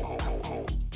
Oh, oh, oh.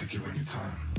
take you anytime.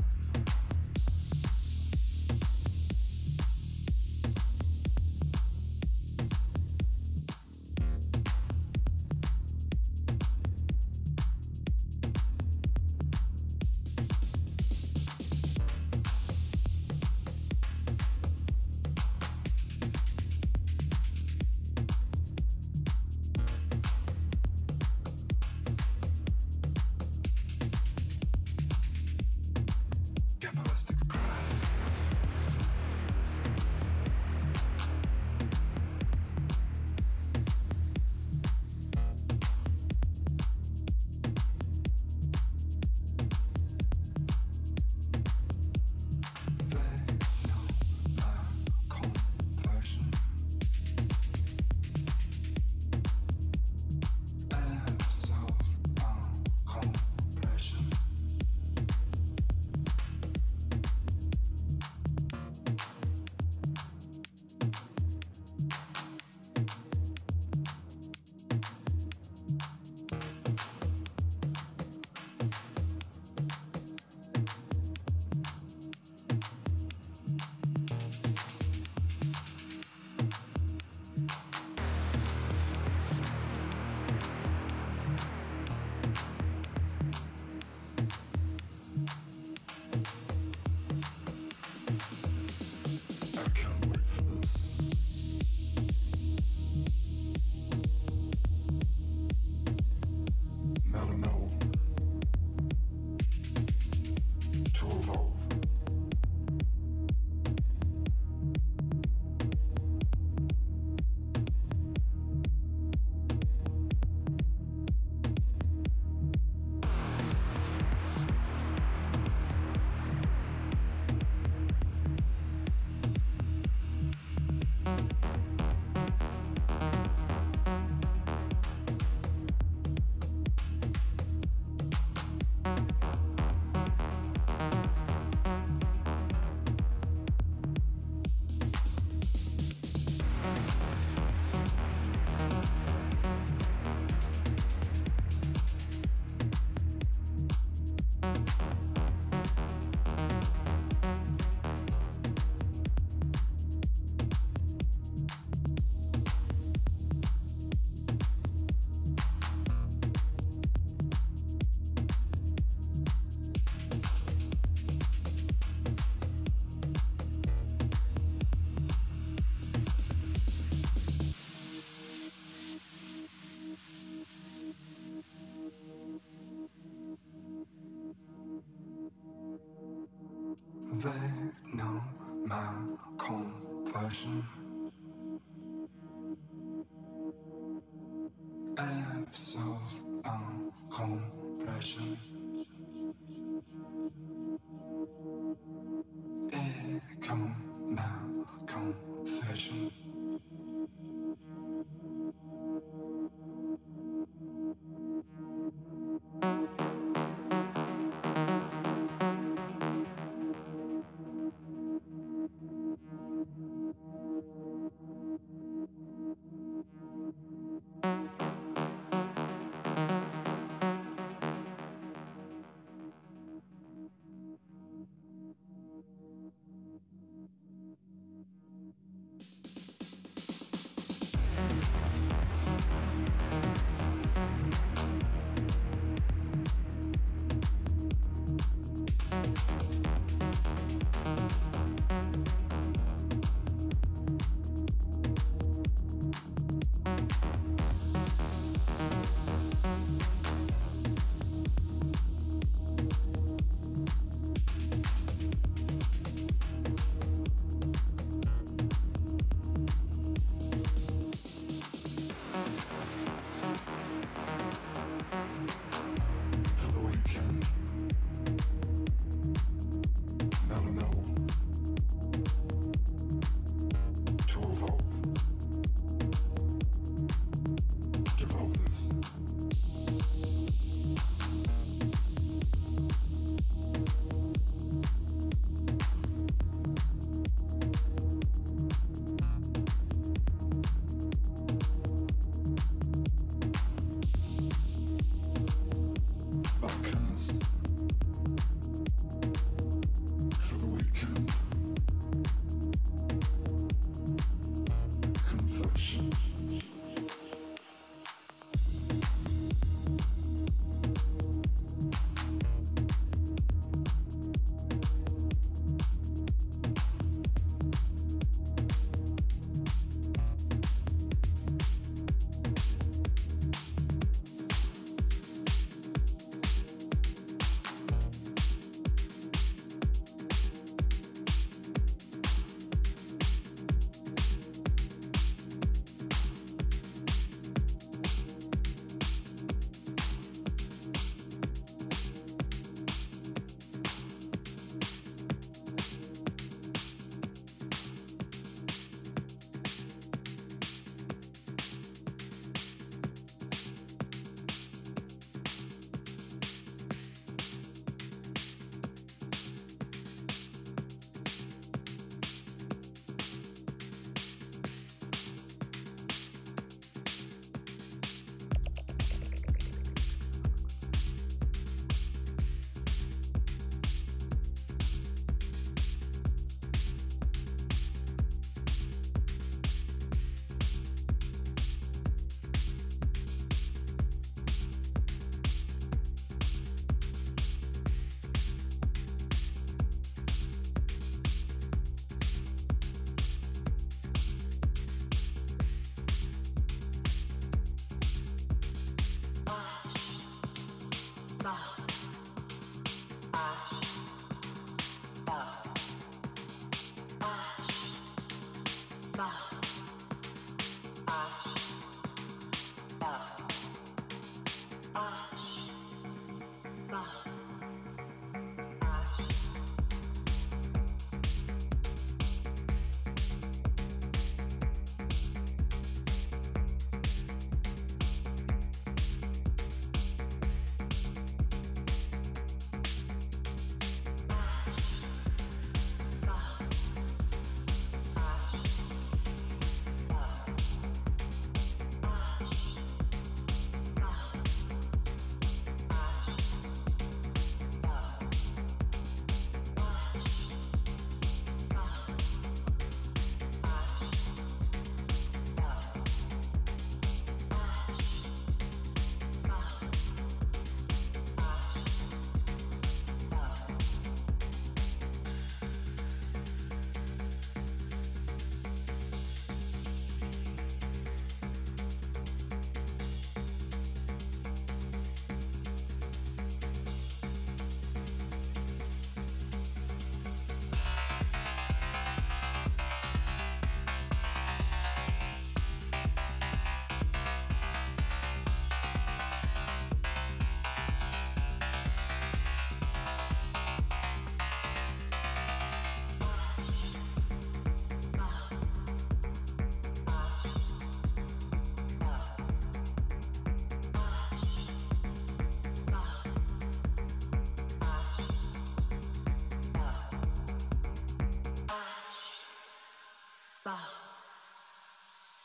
Bah.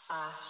ah.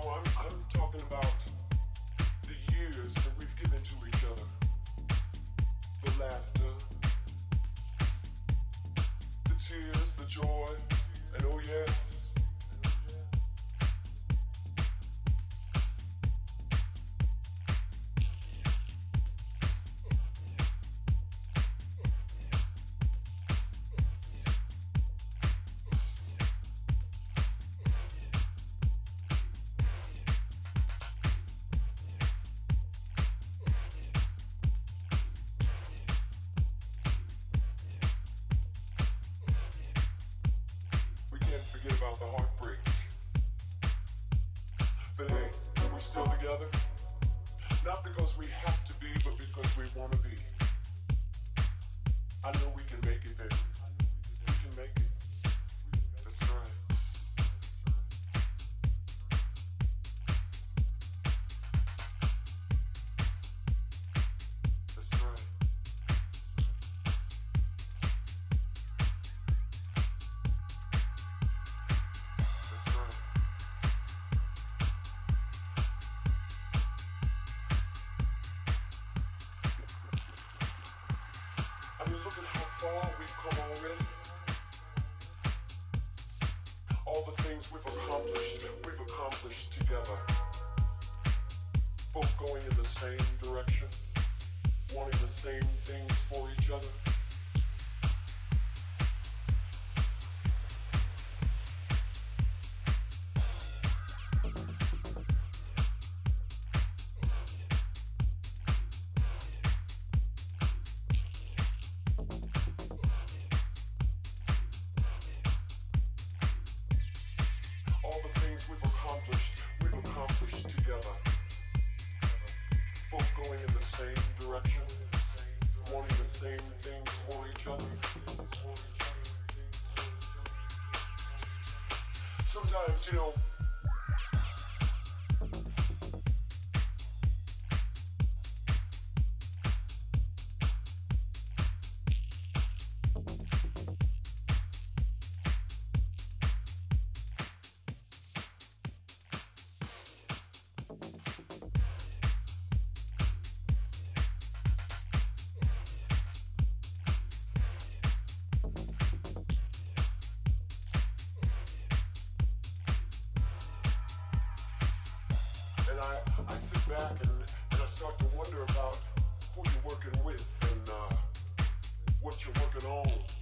know, I'm, I'm talking about the years the heart. But hey, we're still together. Not because we have to be, but because we want to be. I know we can make it there. back and, and I start to wonder about who you're working with and uh, what you're working on.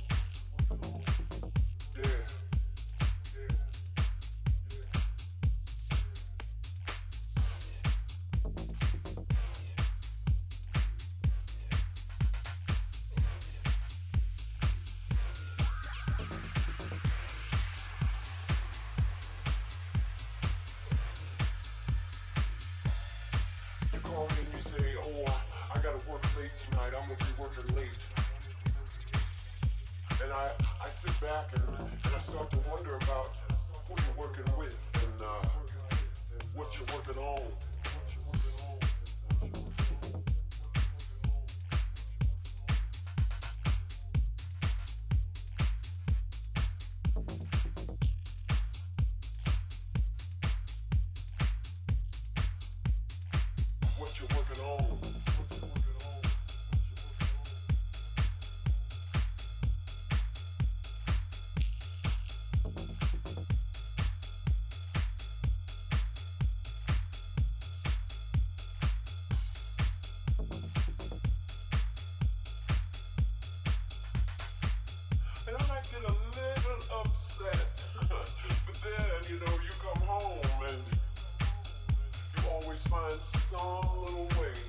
even upset. but then, you know, you come home and you always find some little way.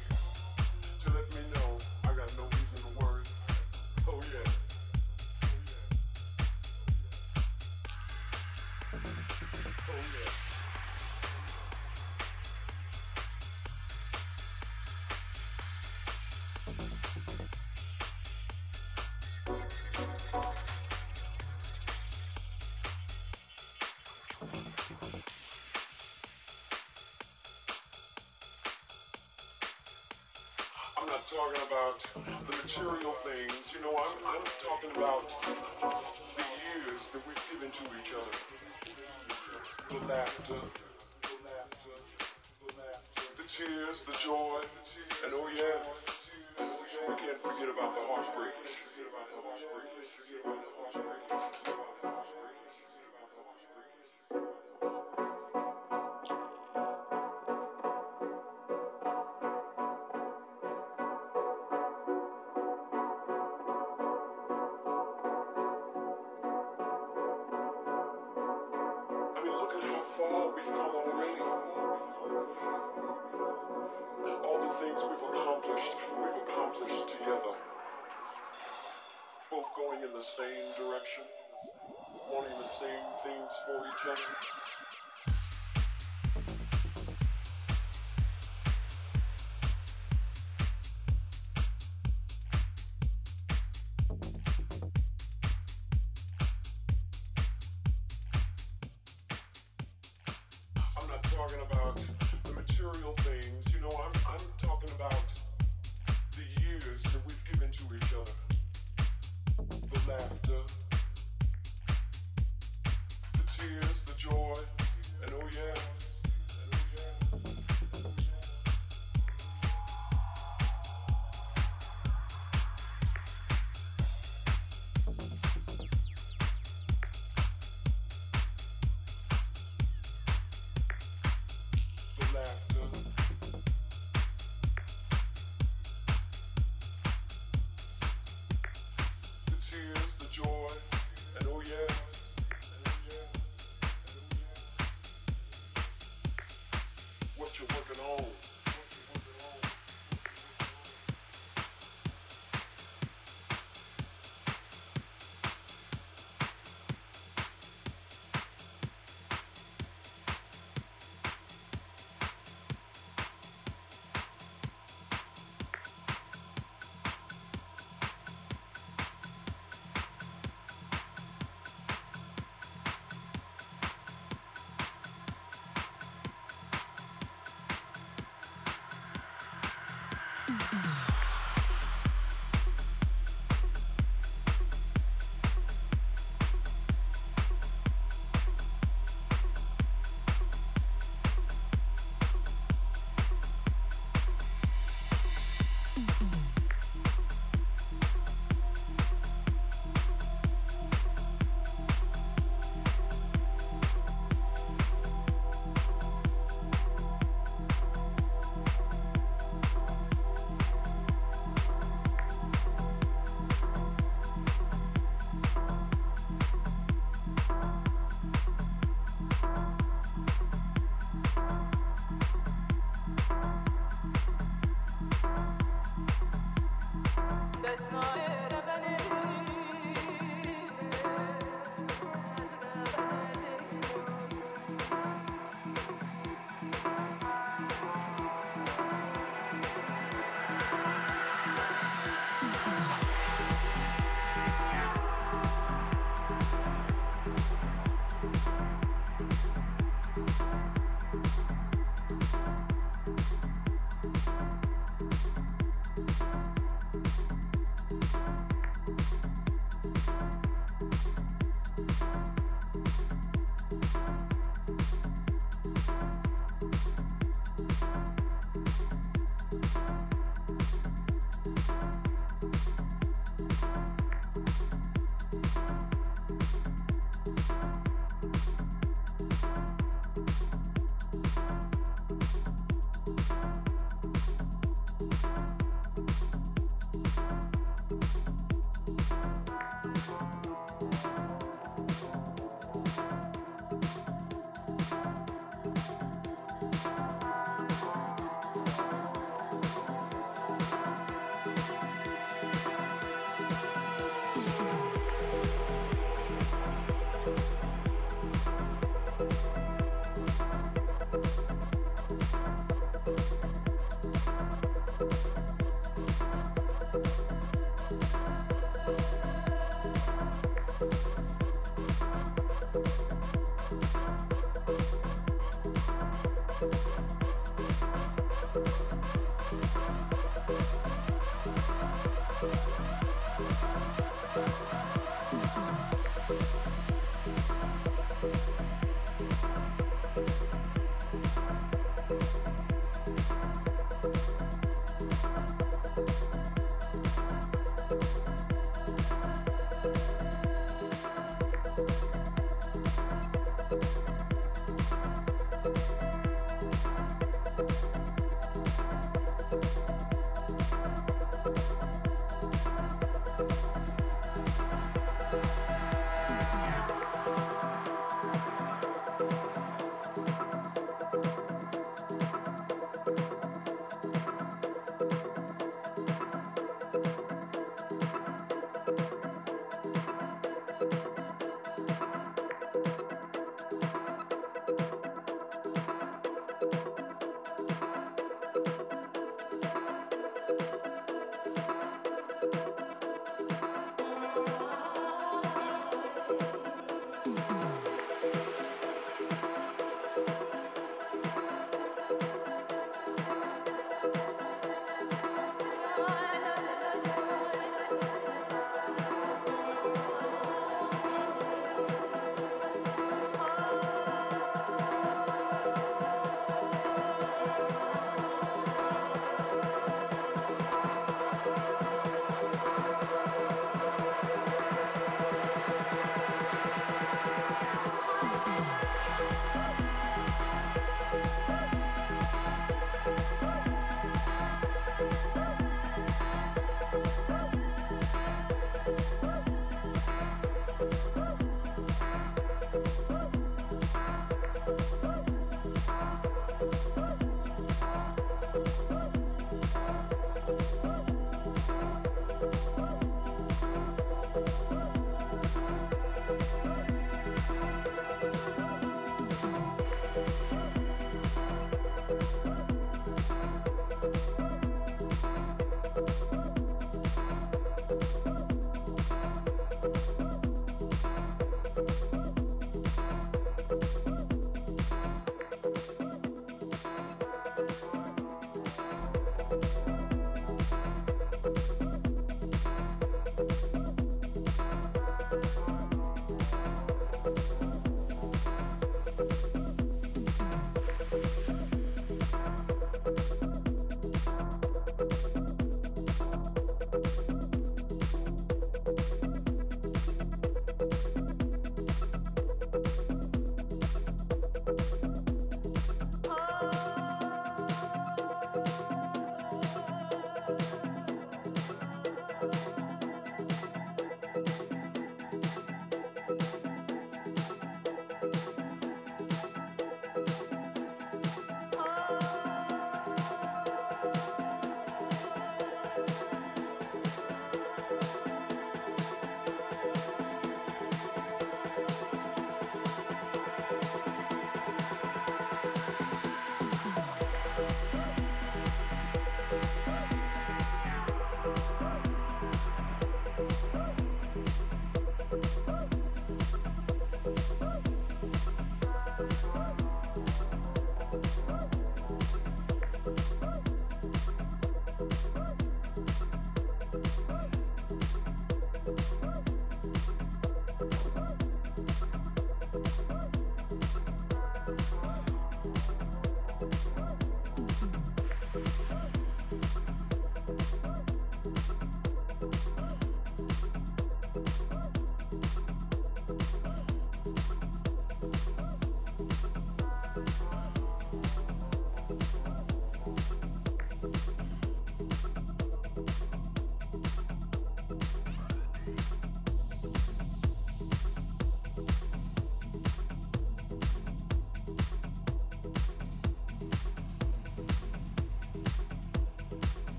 talking about the material things. You know, I'm, I'm talking about the years that we've given to each other. The laughter, the tears, the joy, and oh yeah, we can't forget about the heartbreak.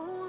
Oh.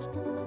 Let's go.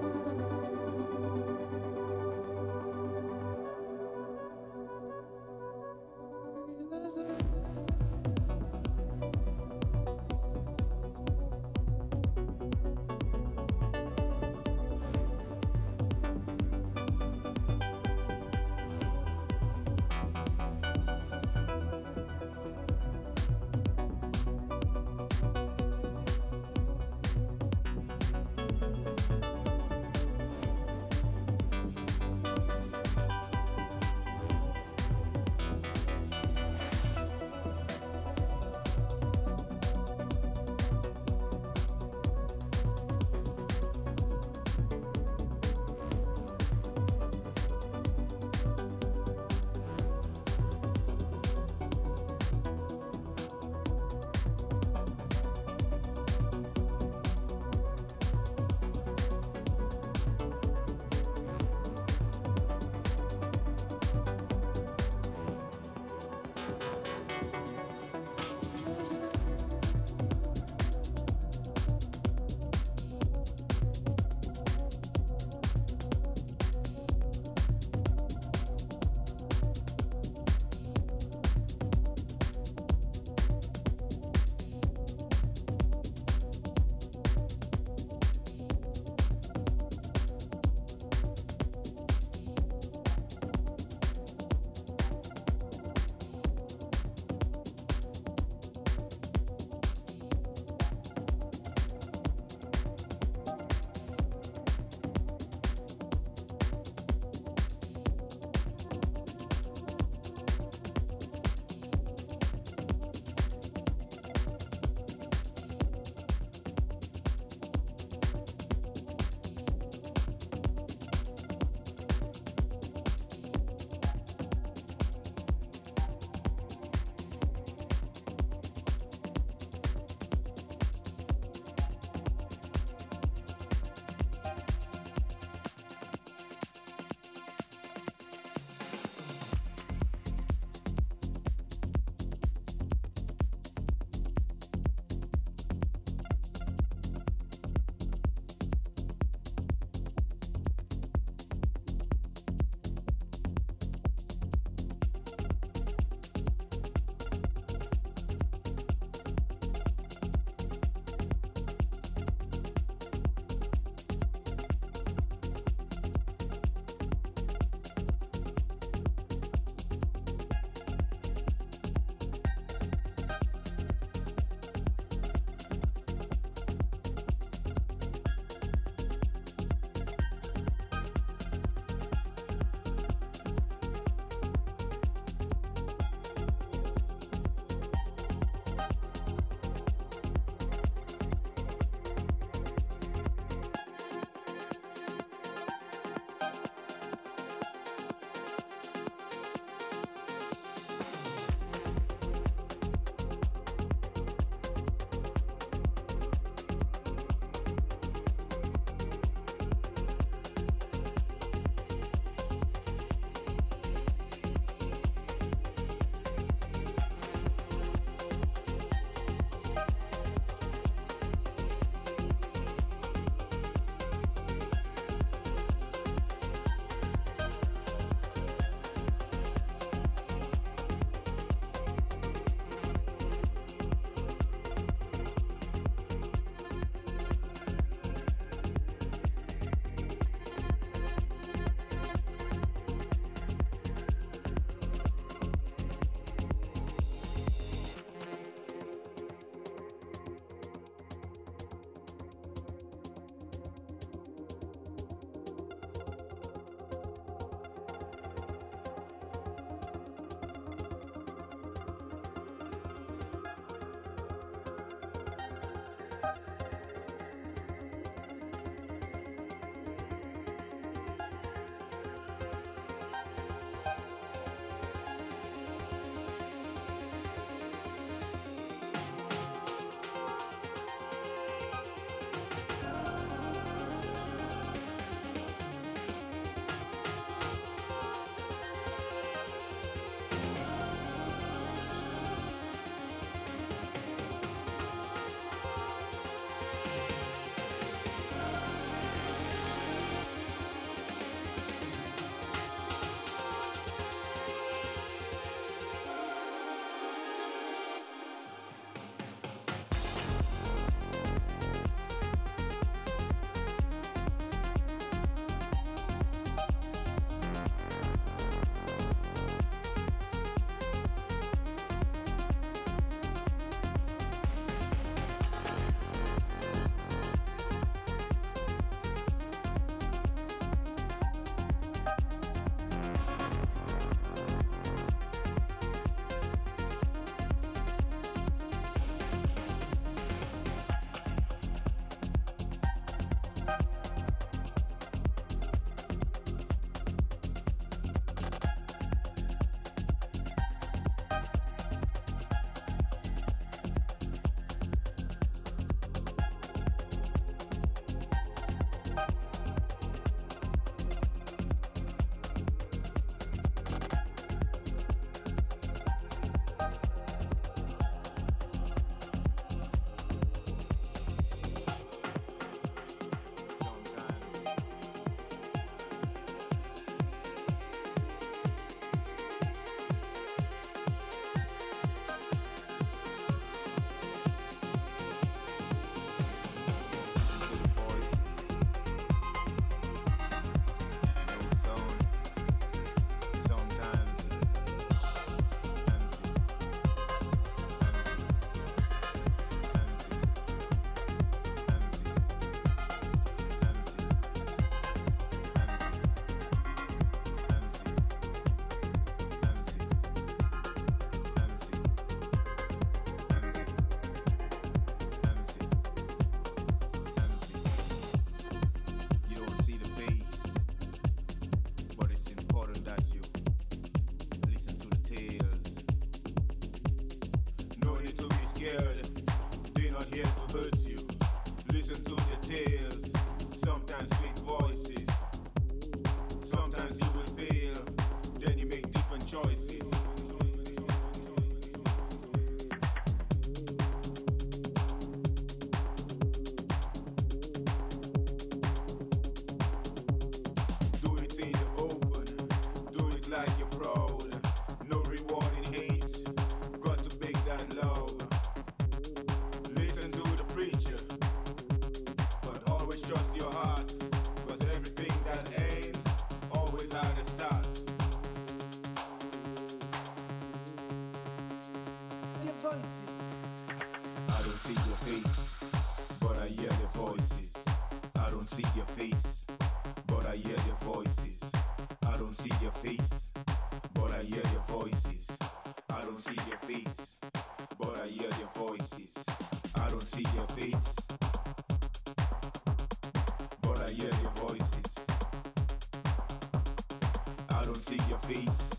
feet.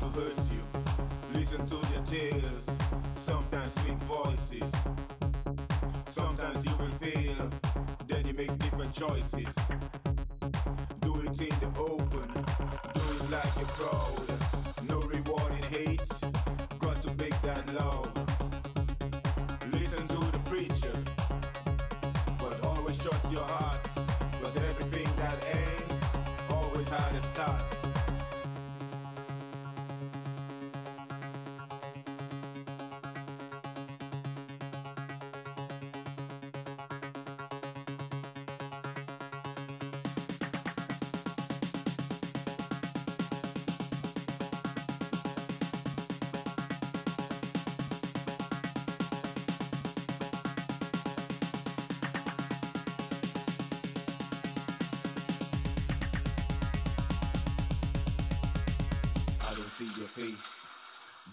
never hurts you. Listen to your tears, sometimes sweet voices. Sometimes you will fail, then you make different choices. Do it in the open, do it like a pro.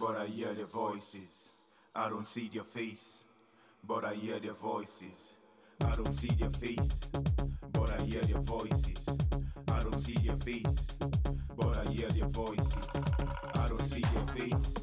but I hear their voices. I don't see their face, but I hear their voices. I don't see their face, but I hear their voices. I don't see their face, but I hear their voices. I don't see their face.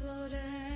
floating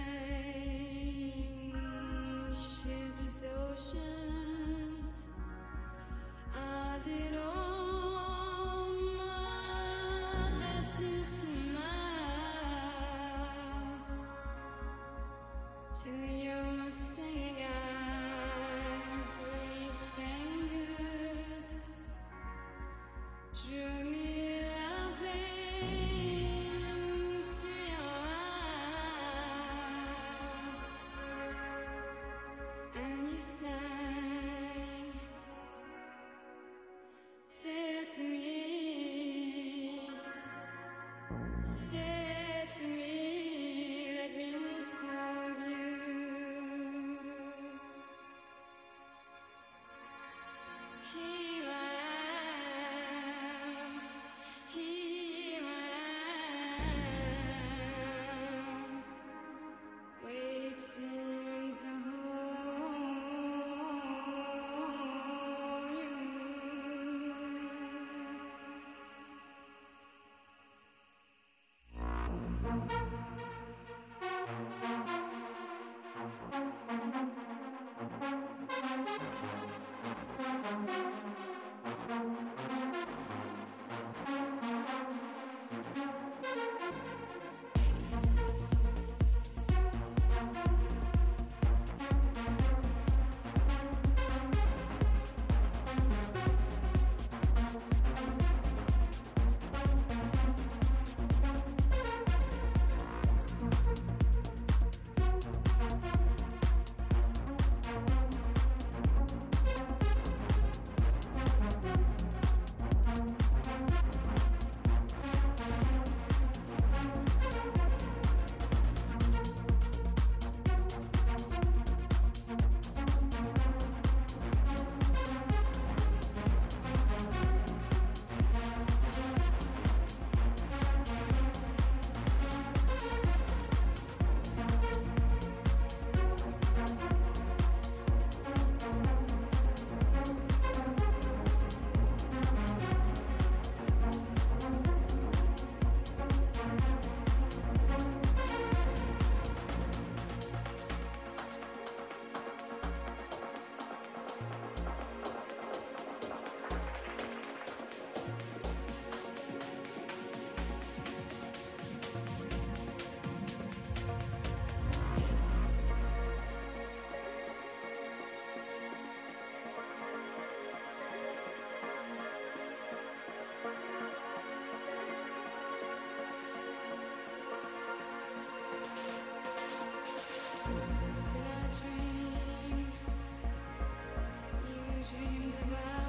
dreamed about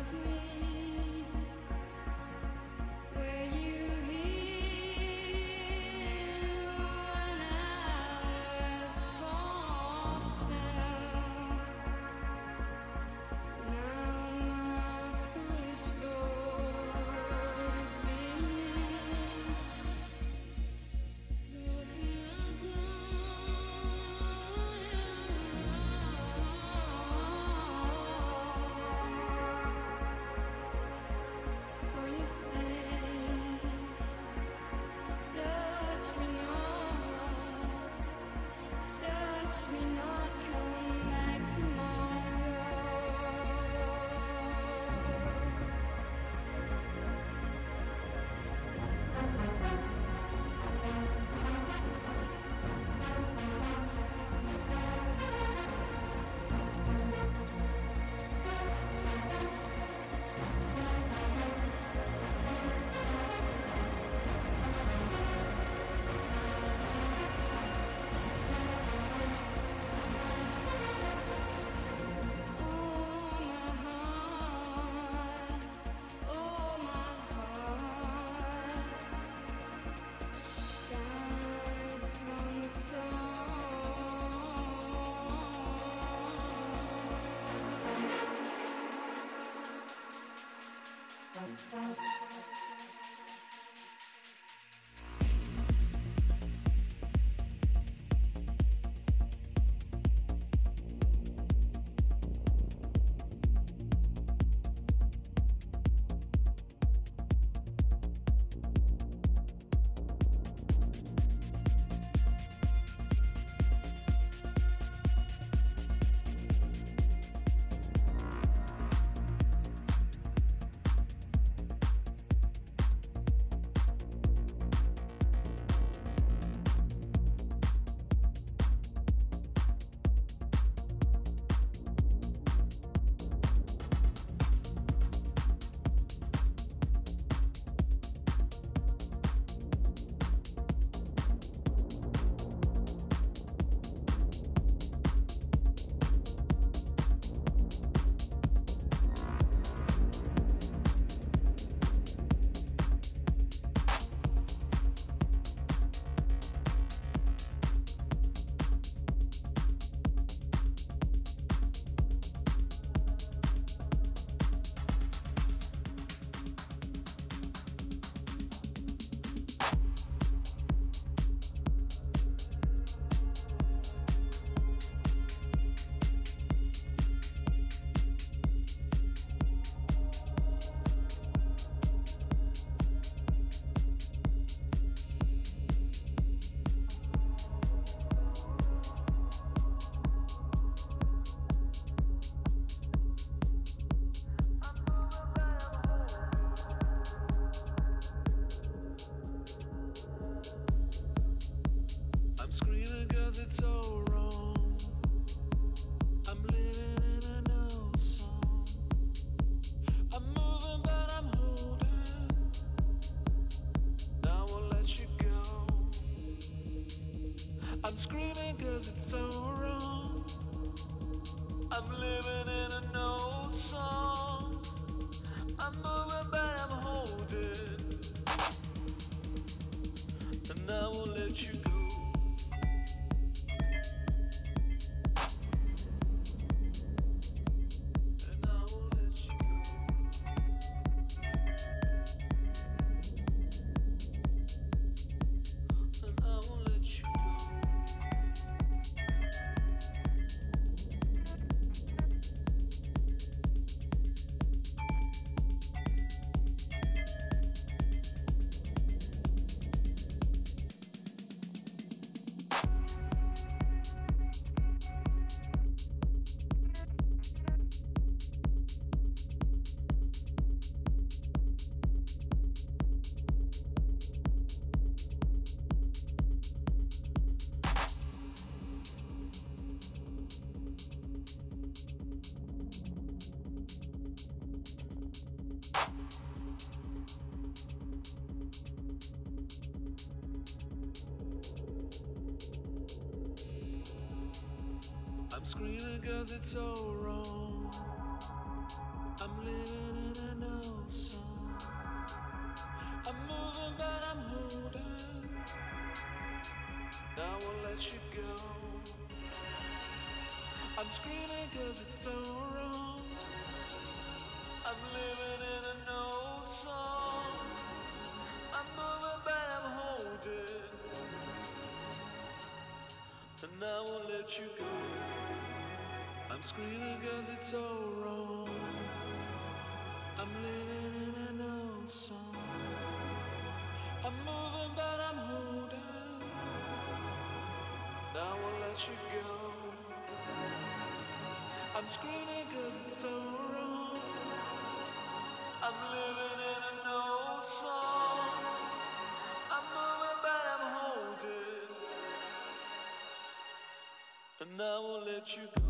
touch me not, touch me not. Thank you. Cause it's so wrong. I'm living in an old song. I'm moving, but I'm holding. I won't let you go. I'm screaming cause it's so wrong. I'm living in an old song. I'm moving, but I'm holding. And I won't let you go. Screaming cause it's so wrong. I'm living in an old song. I'm moving, but I'm holding. I won't let you go. I'm screaming cause it's so wrong. I'm living in an old song. I'm moving, but I'm holding. And I won't let you go.